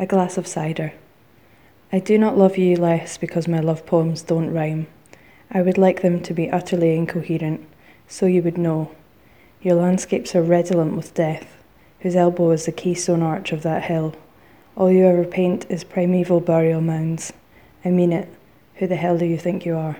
A glass of cider. I do not love you less because my love poems don't rhyme. I would like them to be utterly incoherent, so you would know. Your landscapes are redolent with death, whose elbow is the keystone arch of that hill. All you ever paint is primeval burial mounds. I mean it. Who the hell do you think you are?